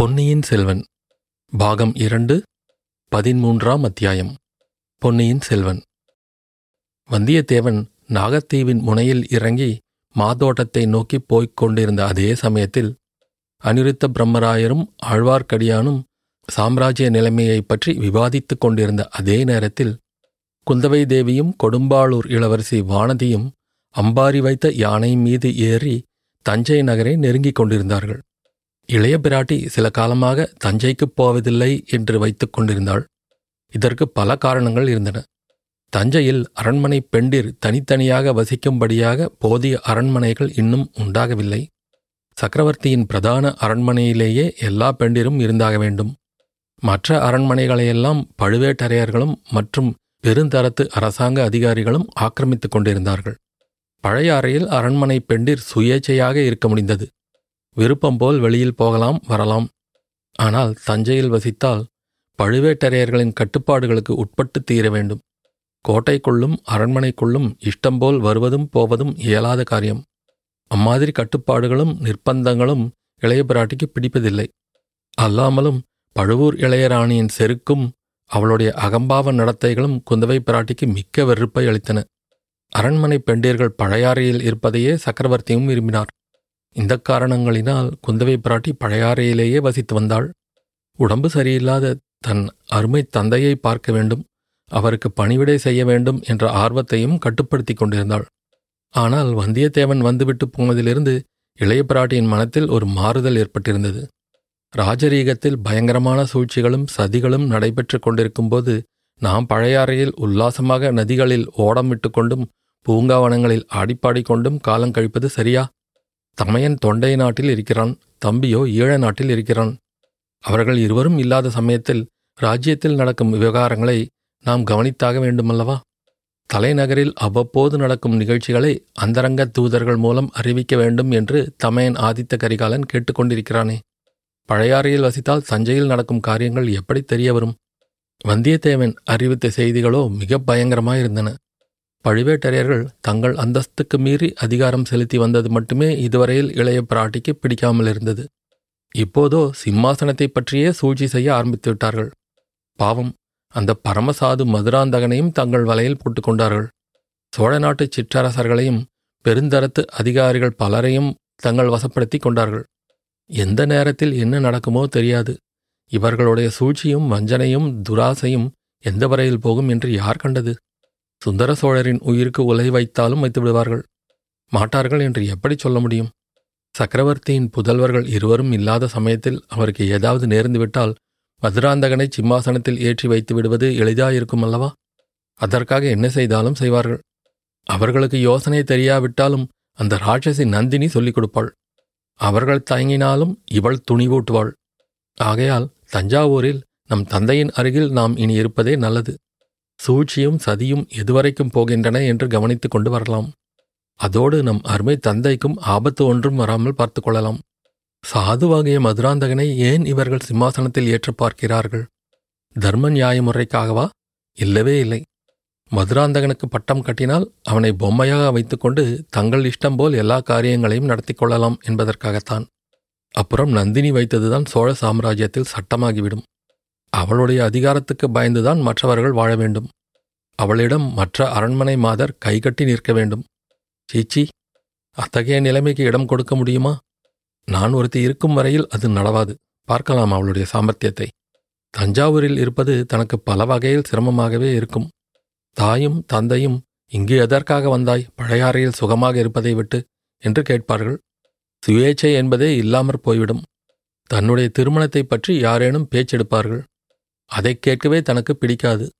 பொன்னியின் செல்வன் பாகம் இரண்டு பதிமூன்றாம் அத்தியாயம். பொன்னியின் செல்வன். வந்தியத்தேவன் நாகத்தீவின் முனையில் இறங்கி மாதோட்டத்தை நோக்கிப் போய்க் கொண்டிருந்த அதே சமயத்தில் அனிருத்த பிரம்மராயரும் ஆழ்வார்க்கடியானும் சாம்ராஜ்ய நிலைமையைப் பற்றி விவாதித்துக் கொண்டிருந்த அதே நேரத்தில் குந்தவை தேவியும் கொடும்பாளூர் இளவரசி வானதியும் அம்பாரி வைத்த யானை மீது ஏறி தஞ்சை நகரை நெருங்கிக் கொண்டிருந்தார்கள். இளைய பிராட்டி சில காலமாக தஞ்சைக்குப் போவதில்லை என்று வைத்துக் கொண்டிருந்தாள். இதற்கு பல காரணங்கள் இருந்தன. தஞ்சையில் அரண்மனை பெண்டிர் தனித்தனியாக வசிக்கும்படியாக போதிய அரண்மனைகள் இன்னும் உண்டாகவில்லை. சக்கரவர்த்தியின் பிரதான அரண்மனையிலேயே எல்லா பெண்டிரும் இருந்தாக வேண்டும். மற்ற அரண்மனைகளையெல்லாம் பழுவேட்டரையர்களும் மற்றும் பெருந்தரத்து அரசாங்க அதிகாரிகளும் ஆக்கிரமித்துக் கொண்டிருந்தார்கள். பழைய அறையில் அரண்மனை பெண்டிர் சுயேச்சையாக இருக்க முடிந்தது. விருப்பம் போல் வெளியில் போகலாம் வரலாம். ஆனால் தஞ்சையில் வசித்தால் பழுவேட்டரையர்களின் கட்டுப்பாடுகளுக்கு உட்பட்டு தீர வேண்டும். கோட்டைக்குள்ளும் அரண்மனைக்குள்ளும் இஷ்டம்போல் வருவதும் போவதும் இயலாத காரியம். அம்மாதிரி கட்டுப்பாடுகளும் நிர்பந்தங்களும் இளைய பிராட்டிக்கு பிடிப்பதில்லை. அல்லாமலும் பழுவூர் இளையராணியின் செருக்கும் அவளுடைய அகம்பாவ நடத்தைகளும் குந்தவை பிராட்டிக்கு மிக்க வெறுப்பை அளித்தன. அரண்மனை பெண்டியர்கள் பழையாறையில் இருப்பதையே சக்கரவர்த்தியும் விரும்பினார். இந்த காரணங்களினால் குந்தவை பிராட்டி பழையாறையிலேயே வசித்து வந்தாள். உடம்பு சரியில்லாத தன் அருமை தந்தையை பார்க்க வேண்டும். அவருக்கு பணிவிடை செய்ய வேண்டும் என்ற ஆர்வத்தையும் கட்டுப்படுத்திக் கொண்டிருந்தாள். ஆனால் வந்தியத்தேவன் வந்துவிட்டு போனதிலிருந்து இளைய பிராட்டியின் மனத்தில் ஒரு மாறுதல் ஏற்பட்டிருந்தது. ராஜரீகத்தில் பயங்கரமான சூழ்ச்சிகளும் சதிகளும் நடைபெற்றுக் கொண்டிருக்கும்போது நாம் பழையாறையில் உல்லாசமாக நதிகளில் ஓடமிட்டு கொண்டும் பூங்காவனங்களில் ஆடிப்பாடிக் கொண்டும் காலம் கழிப்பது சரியா? தமையன் தொண்டை நாட்டில் இருக்கிறான் தம்பியோ ஈழ நாட்டில் இருக்கிறான். அவர்கள் இருவரும் இல்லாத சமயத்தில் ராஜ்யத்தில் நடக்கும் விவகாரங்களை நாம் கவனித்தாக வேண்டுமல்லவா? தலைநகரில் அவ்வப்போது நடக்கும் நிகழ்ச்சிகளை அந்தரங்க தூதர்கள் மூலம் அறிவிக்க வேண்டும் என்று தமையன் ஆதித்த கரிகாலன் கேட்டுக்கொண்டிருக்கிறானே. பழையாறையில் வசித்தால் தஞ்சையில் நடக்கும் காரியங்கள் எப்படி தெரிய வரும்? வந்தியத்தேவன் அறிவித்த செய்திகளோ மிக பயங்கரமாயிருந்தன. பழுவேட்டரையர்கள் தங்கள் அந்தஸ்துக்கு மீறி அதிகாரம் செலுத்தி வந்தது மட்டுமே இதுவரையில் இளைய பிராட்டிக்கு பிடிக்காமல் இருந்தது. இப்போதோ சிம்மாசனத்தை பற்றியே சூழ்ச்சி செய்ய ஆரம்பித்து விட்டார்கள். பாவம் அந்த பரமசாது மதுராந்தகனையும் தங்கள் வலையில் போட்டுக்கொண்டார்கள் சோழ நாட்டு சிற்றரசர்களையும் பெருந்தரத்து அதிகாரிகள் பலரையும் தங்கள் வசப்படுத்தி கொண்டார்கள். எந்த நேரத்தில் என்ன நடக்குமோ தெரியாது. இவர்களுடைய சூழ்ச்சியும் வஞ்சனையும் துராசையும் எந்த வரையில் போகும் என்று யார் கண்டது? சுந்தர சோழரின் உயிருக்கு உலை வைத்தாலும் வைத்து விடுவார்கள் மாட்டார்கள் என்று எப்படி சொல்ல முடியும்? சக்கரவர்த்தியின் புதல்வர்கள் இருவரும் இல்லாத சமயத்தில் அவருக்கு ஏதாவது நேர்ந்துவிட்டால் மதுராந்தகனை சிம்மாசனத்தில் ஏற்றி வைத்து விடுவது எளிதாயிருக்கும் அல்லவா? அதற்காக என்ன செய்தாலும் செய்வார்கள். அவர்களுக்கு யோசனை தெரியாவிட்டாலும் அந்த ராட்சசி நந்தினி சொல்லிக் கொடுப்பாள். அவர்கள் தயங்கினாலும் இவள் துணிவூட்டுவாள் ஆகையால் தஞ்சாவூரில் நம் தந்தையின் அருகில் நாம் இனி இருப்பதே நல்லது. சூழ்ச்சியும் சதியும் எதுவரைக்கும் போகின்றன என்று கவனித்துக் கொண்டு வரலாம். அதோடு நம் அருமை தந்தைக்கும் ஆபத்து ஒன்றும் வராமல் பார்த்து கொள்ளலாம். சாதுவாகிய மதுராந்தகனை ஏன் இவர்கள் சிம்மாசனத்தில் ஏற்ற பார்க்கிறார்கள்? தர்ம நியாய முறைக்காகவா? இல்லவே இல்லை. மதுராந்தகனுக்கு பட்டம் கட்டினால் அவனை பொம்மையாக வைத்துக்கொண்டு தங்கள் இஷ்டம் போல் எல்லா காரியங்களையும் நடத்தி கொள்ளலாம் என்பதற்காகத்தான். அப்புறம் நந்தினி வைத்ததுதான் சோழ சாம்ராஜ்யத்தில் சட்டமாகிவிடும். அவளுடைய அதிகாரத்துக்கு பயந்துதான் மற்றவர்கள் வாழ வேண்டும். அவளிடம் மற்ற அரண்மனை மாதர் கைகட்டி நிற்க வேண்டும். சீச்சி அத்தகைய நிலைமைக்கு இடம் கொடுக்க முடியுமா? நான் ஒருத்தி இருக்கும் வரையில் அது நடவாது. பார்க்கலாம் அவளுடைய சாமர்த்தியத்தை. தஞ்சாவூரில் இருப்பது தனக்கு பல வகையில் சிரமமாகவே இருக்கும். தாயும் தந்தையும் இங்கு எதற்காக வந்தாய்? பழையாறையில் சுகமாக இருப்பதை விட்டு என்று கேட்பார்கள். சுயேச்சை என்பதே இல்லாமற் போய்விடும். தன்னுடைய திருமணத்தைப் பற்றி யாரேனும் பேச்செடுப்பார்கள். அதைக் கேட்கவே தனக்கு பிடிக்காது.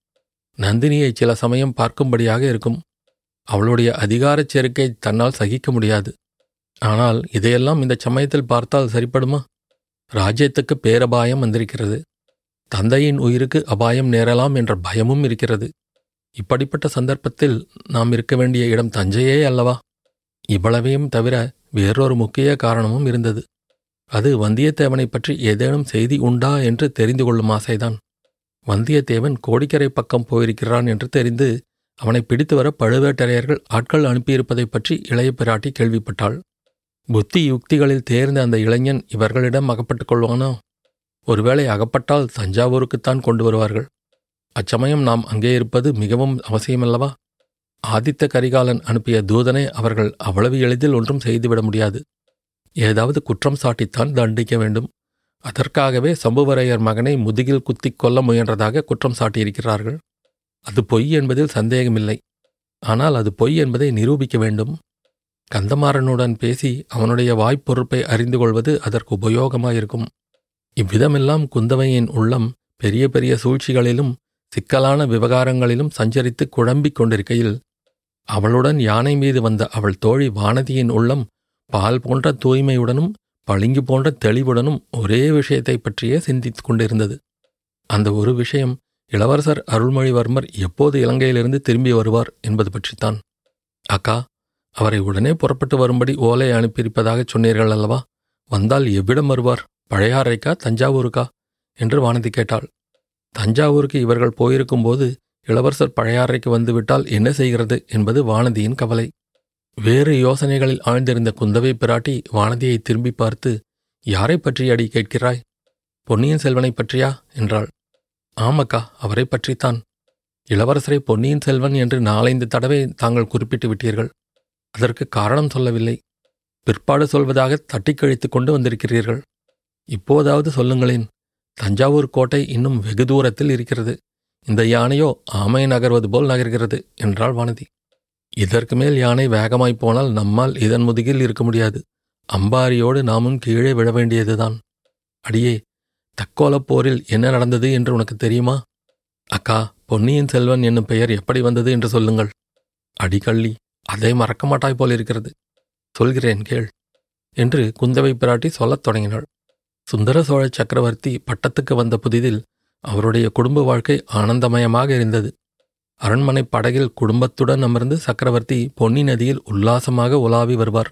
நந்தினியை சில சமயம் பார்க்கும்படியாக இருக்கும். அவளுடைய அதிகாரச் சேர்க்கை தன்னால் சகிக்க முடியாது. ஆனால் இதையெல்லாம் இந்த சமயத்தில் பார்த்தால் சரிப்படுமா? ராஜ்யத்துக்கு பேரபாயம் வந்திருக்கிறது. தந்தையின் உயிருக்கு அபாயம் நேரலாம் என்ற பயமும் இருக்கிறது. இப்படிப்பட்ட சந்தர்ப்பத்தில் நாம் இருக்க வேண்டிய இடம் தஞ்சையே அல்லவா? இவ்வளவையும் தவிர வேறொரு முக்கிய காரணமும் இருந்தது. அது வந்தியத்தேவனைப் பற்றி ஏதேனும் செய்தி உண்டா என்று தெரிந்து கொள்ளும் ஆசைதான். வந்தியத்தேவன் கோடிக்கரை பக்கம் போயிருக்கிறான் என்று தெரிந்து அவனை பிடித்து வர பழுவேட்டரையர்கள் ஆட்கள் அனுப்பியிருப்பதைப் பற்றி இளைய பிராட்டி கேள்விப்பட்டாள். புத்தி யுக்திகளில் தேர்ந்த அந்த இளைஞன் இவர்களிடம் அகப்பட்டுக் கொள்வானோ? ஒருவேளை அகப்பட்டால் தஞ்சாவூருக்குத்தான் கொண்டு வருவார்கள். அச்சமயம் நாம் அங்கே இருப்பது மிகவும் அவசியமல்லவா? ஆதித்த கரிகாலன் அனுப்பிய தூதனை அவர்கள் அவ்வளவு எளிதில் ஒன்றும் செய்துவிட முடியாது. ஏதாவது குற்றம் சாட்டித்தான் தண்டிக்க வேண்டும். அதற்காகவே சம்புவரையர் மகனை முதுகில் குத்திக் கொல்ல முயன்றதாக குற்றம் சாட்டியிருக்கிறார்கள். அது பொய் என்பதில் சந்தேகமில்லை. ஆனால் அது பொய் என்பதை நிரூபிக்க வேண்டும். கந்தமாறனுடன் பேசி அவனுடைய வாய்ப்பொறுப்பை அறிந்து கொள்வது அதற்கு உபயோகமாயிருக்கும். இவ்விதமெல்லாம் குந்தவையின் உள்ளம் பெரிய பெரிய சூழ்ச்சிகளிலும் சிக்கலான விவகாரங்களிலும் சஞ்சரித்து குழம்பிக் கொண்டிருக்கையில் அவளுடன் யானை மீது வந்த அவள் தோழி வானதியின் உள்ளம் பால் போன்ற தூய்மையுடனும் பளிங்கு போன்ற தெளிவுடனும் ஒரே விஷயத்தைப் பற்றியே சிந்தித்துக் கொண்டிருந்தது. அந்த ஒரு விஷயம் இளவரசர் அருள்மொழிவர்மர் எப்போது இலங்கையிலிருந்து திரும்பி வருவார் என்பது பற்றித்தான். அக்கா அவரை உடனே புறப்பட்டு வரும்படி ஓலை அனுப்பியிருப்பதாகச் சொன்னீர்கள் அல்லவா? வந்தால் எவ்விடம் வருவார்? பழையாறைக்கா தஞ்சாவூருக்கா? என்று வானதி கேட்டாள். தஞ்சாவூருக்கு இவர்கள் போயிருக்கும்போது இளவரசர் பழையாறைக்கு வந்துவிட்டால் என்ன செய்கிறது என்பது வானதியின் கவலை. வேறு யோசனைகளில் ஆழ்ந்திருந்த குந்தவை பிராட்டி வானதியை திரும்பி பார்த்து யாரை பற்றி அடி கேட்கிறாய்? பொன்னியின் செல்வனை பற்றியா? என்றாள். ஆமக்கா அவரை பற்றித்தான். இளவரசரை பொன்னியின் செல்வன் என்று நாலைந்து தடவை தாங்கள் குறிப்பிட்டு விட்டீர்கள். அதற்கு காரணம் சொல்லவில்லை. பிற்பாடு சொல்வதாக தட்டிக் கழித்துக் கொண்டு வந்திருக்கிறீர்கள். இப்போதாவது சொல்லுங்களேன். தஞ்சாவூர் கோட்டை இன்னும் வெகு தூரத்தில் இருக்கிறது. இந்த யானையோ ஆமை நகர்வது போல் நகர்கிறது என்றாள் வானதி. இதற்கு மேல் யானை வேகமாய்ப் போனால் நம்மால் இதன் முதுகில் இருக்க முடியாது. அம்பாரியோடு நாமும் கீழே விழ வேண்டியதுதான். அடியே தக்கோலப் போரில் என்ன நடந்தது என்று உனக்கு தெரியுமா? அக்கா பொன்னியின் செல்வன் என்னும் பெயர் எப்படி வந்தது என்று சொல்லுங்கள். அடிக்கள்ளி அதை மறக்க மாட்டாய் போல் இருக்கிறது சொல்கிறேன் கேள் என்று குந்தவை பிராட்டி சொல்லத் தொடங்கினாள். சுந்தர சோழ சக்கரவர்த்தி பட்டத்துக்கு வந்த புதிதில் அவருடைய குடும்ப வாழ்க்கை ஆனந்தமயமாக இருந்தது. அரண்மனை படகில் குடும்பத்துடன் அமர்ந்து சக்கரவர்த்தி பொன்னி நதியில் உல்லாசமாக உலாவி வருவார்.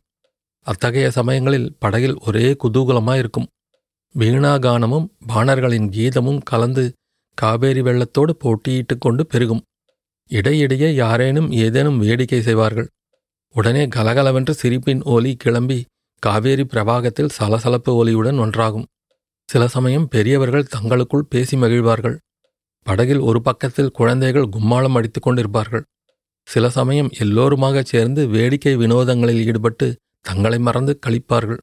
அத்தகைய சமயங்களில் படகில் ஒரே குதூகலமாயிருக்கும் வீணாகானமும் பாணர்களின் கீதமும் கலந்து காவேரி வெள்ளத்தோடு போட்டியிட்டுக் கொண்டு பெருகும். இடையிடையே யாரேனும் ஏதேனும் வேடிக்கை செய்வார்கள். உடனே கலகலவென்று சிரிப்பின் ஒலி கிளம்பி காவேரி பிரவாகத்தில் சலசலப்பு ஒலியுடன் ஒன்றாகும். சில சமயம் பெரியவர்கள் தங்களுக்குள் பேசி மகிழ்வார்கள். படகில் ஒரு பக்கத்தில் குழந்தைகள் கும்மாளம் அடித்து கொண்டிருப்பார்கள். சில சமயம் எல்லோருமாகச் சேர்ந்து வேடிக்கை வினோதங்களில் ஈடுபட்டு தங்களை மறந்து கழிப்பார்கள்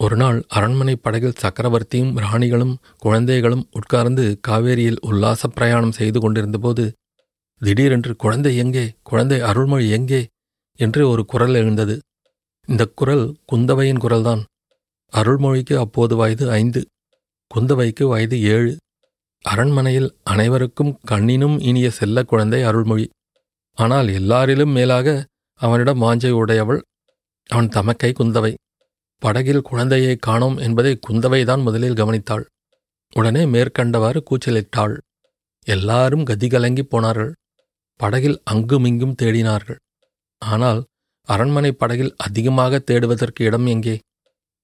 ஒருநாள் அரண்மனை படகில் சக்கரவர்த்தியும் ராணிகளும் குழந்தைகளும் உட்கார்ந்து காவேரியில் உல்லாச பிரயாணம் செய்து கொண்டிருந்தபோது திடீரென்று குழந்தை எங்கே? குழந்தை அருள்மொழி எங்கே? என்று ஒரு குரல் எழுந்தது. இந்த குரல் குந்தவையின் குரல்தான். அருள்மொழிக்கு அப்போது வயது ஐந்து குந்தவைக்கு வயது ஏழு. அரண்மனையில் அனைவருக்கும் கண்ணினும் இனிய செல்ல குழந்தை அருள்மொழி. ஆனால் எல்லாரிலும் மேலாக அவனிடம் வாஞ்சை உடையவள். அவன் தமக்கை குந்தவை. படகில் குழந்தையை காணோம் என்பதை குந்தவைதான் முதலில் கவனித்தாள். உடனே மேற்கண்டவாறு கூச்சலிட்டாள். எல்லாரும் கதிகலங்கி போனார்கள். படகில் அங்குமிங்கும் தேடினார்கள். ஆனால் அரண்மனை படகில் அதிகமாக தேடுவதற்கு இடம் எங்கே?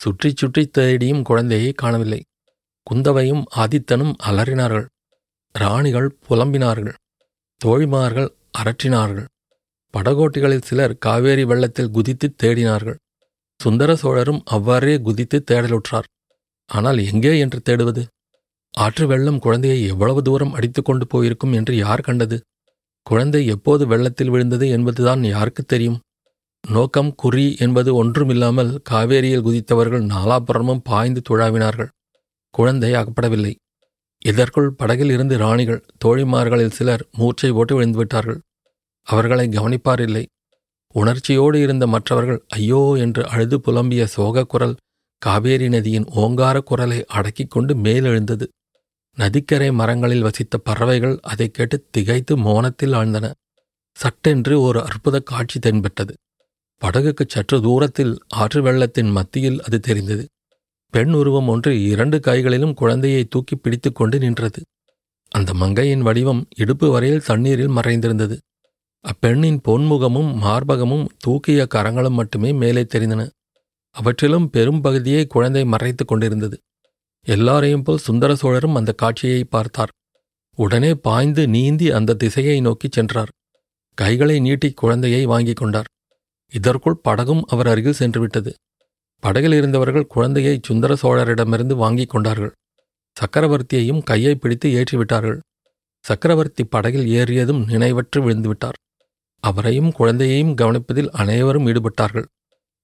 சுற்றி சுற்றி தேடியும் குழந்தையை காணவில்லை. குந்தவையும் ஆதித்தனும் அலறினார்கள். ராணிகள் புலம்பினார்கள். தோழிமார்கள் அரற்றினார்கள். படகோட்டிகளில் சிலர் காவேரி வெள்ளத்தில் குதித்து தேடினார்கள். சுந்தர சோழரும் அவ்வாறே குதித்து தேடலுற்றார். ஆனால் எங்கே என்று தேடுவது? ஆற்று வெள்ளம் குழந்தையை எவ்வளவு தூரம் அடித்துக்கொண்டு போயிருக்கும் என்று யார் கண்டது? குழந்தை எப்போது வெள்ளத்தில் விழுந்தது என்பதுதான் யாருக்கு தெரியும்? நோக்கம் குறி என்பது ஒன்றுமில்லாமல் காவேரியில் குதித்தவர்கள் நாலாபுறமும் பாய்ந்து துழாவினார்கள். குழந்தை அகப்படவில்லை. இதற்குள் படகில் இருந்து ராணிகள் தோழிமார்களில் சிலர் மூர்ச்சை போட்டு விழுந்துவிட்டார்கள் அவர்களை கவனிப்பாரில்லை. உணர்ச்சியோடு இருந்த மற்றவர்கள் ஐயோ என்று அழுது புலம்பிய சோகக் குரல் காவேரி நதியின் ஓங்கார குரலை அடக்கிக் கொண்டு மேலெழுந்தது. நதிக்கரை மரங்களில் வசித்த பறவைகள் அதைக் கேட்டு திகைத்து மோனத்தில் ஆழ்ந்தன. சட்டென்று ஒரு அற்புத காட்சி தென்பட்டது படகுக்குச் சற்று தூரத்தில் ஆற்று வெள்ளத்தின் மத்தியில் அது தெரிந்தது. பெண் உருவம் ஒன்று இரண்டு கைகளிலும் குழந்தையை தூக்கி பிடித்து கொண்டு நின்றது. அந்த மங்கையின் வடிவம் இடுப்பு வரையில் தண்ணீரில் மறைந்திருந்தது. அப்பெண்ணின் பொன்முகமும் மார்பகமும் தூக்கிய கரங்களும் மட்டுமே மேலே தெரிந்தன. அவற்றிலும் பெரும் பகுதியை குழந்தை மறைத்துக் கொண்டிருந்தது. எல்லாரையும் போல் சுந்தர சோழரும் அந்த காட்சியை பார்த்தார். உடனே பாய்ந்து நீந்தி அந்த திசையை நோக்கிச் சென்றார். கைகளை நீட்டி குழந்தையை வாங்கிக் கொண்டார். இதற்குள் படகும் அவர் அருகில் சென்றுவிட்டது. படகில் இருந்தவர்கள் குழந்தையை சுந்தர சோழரிடமிருந்து வாங்கிக் கொண்டார்கள். சக்கரவர்த்தியையும் கையை பிடித்து ஏற்றிவிட்டார்கள். சக்கரவர்த்தி படகில் ஏறியதும் நினைவற்று விழுந்துவிட்டார். அவரையும் குழந்தையையும் கவனிப்பதில் அனைவரும் ஈடுபட்டார்கள்.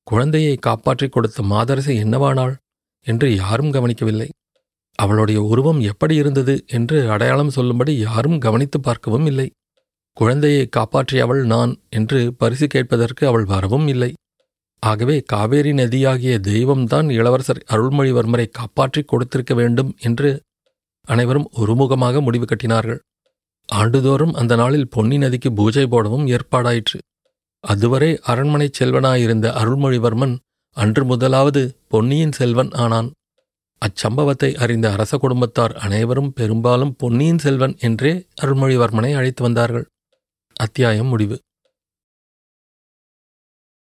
குழந்தையை காப்பாற்றிக் கொடுத்த மாதரசி என்னவானாள் என்று யாரும் கவனிக்கவில்லை. அவளுடைய உருவம் எப்படி இருந்தது என்று அடையாளம் சொல்லும்படி யாரும் கவனித்து பார்க்கவும் இல்லை. குழந்தையை காப்பாற்றியவள் நான் என்று பரிசு கேட்பதற்கு அவள் வரவும் இல்லை. ஆகவே காவேரி நதியாகிய தெய்வம்தான் இளவரசர் அருள்மொழிவர்மரை காப்பாற்றிக் கொடுத்திருக்க வேண்டும் என்று அனைவரும் ஒருமுகமாக முடிவு கட்டினார்கள். ஆண்டுதோறும் அந்த நாளில் பொன்னி நதிக்கு பூஜை போடவும் ஏற்பாடாயிற்று. அதுவரை அரண்மனை செல்வனாயிருந்த அருள்மொழிவர்மன் அன்று முதலாவது பொன்னியின் செல்வன் ஆனான். அச்சம்பவத்தை அறிந்த அரச குடும்பத்தார் அனைவரும் பெரும்பாலும் பொன்னியின் செல்வன் என்றே அருள்மொழிவர்மனை அழைத்து வந்தார்கள். அத்தியாயம் முடிவு.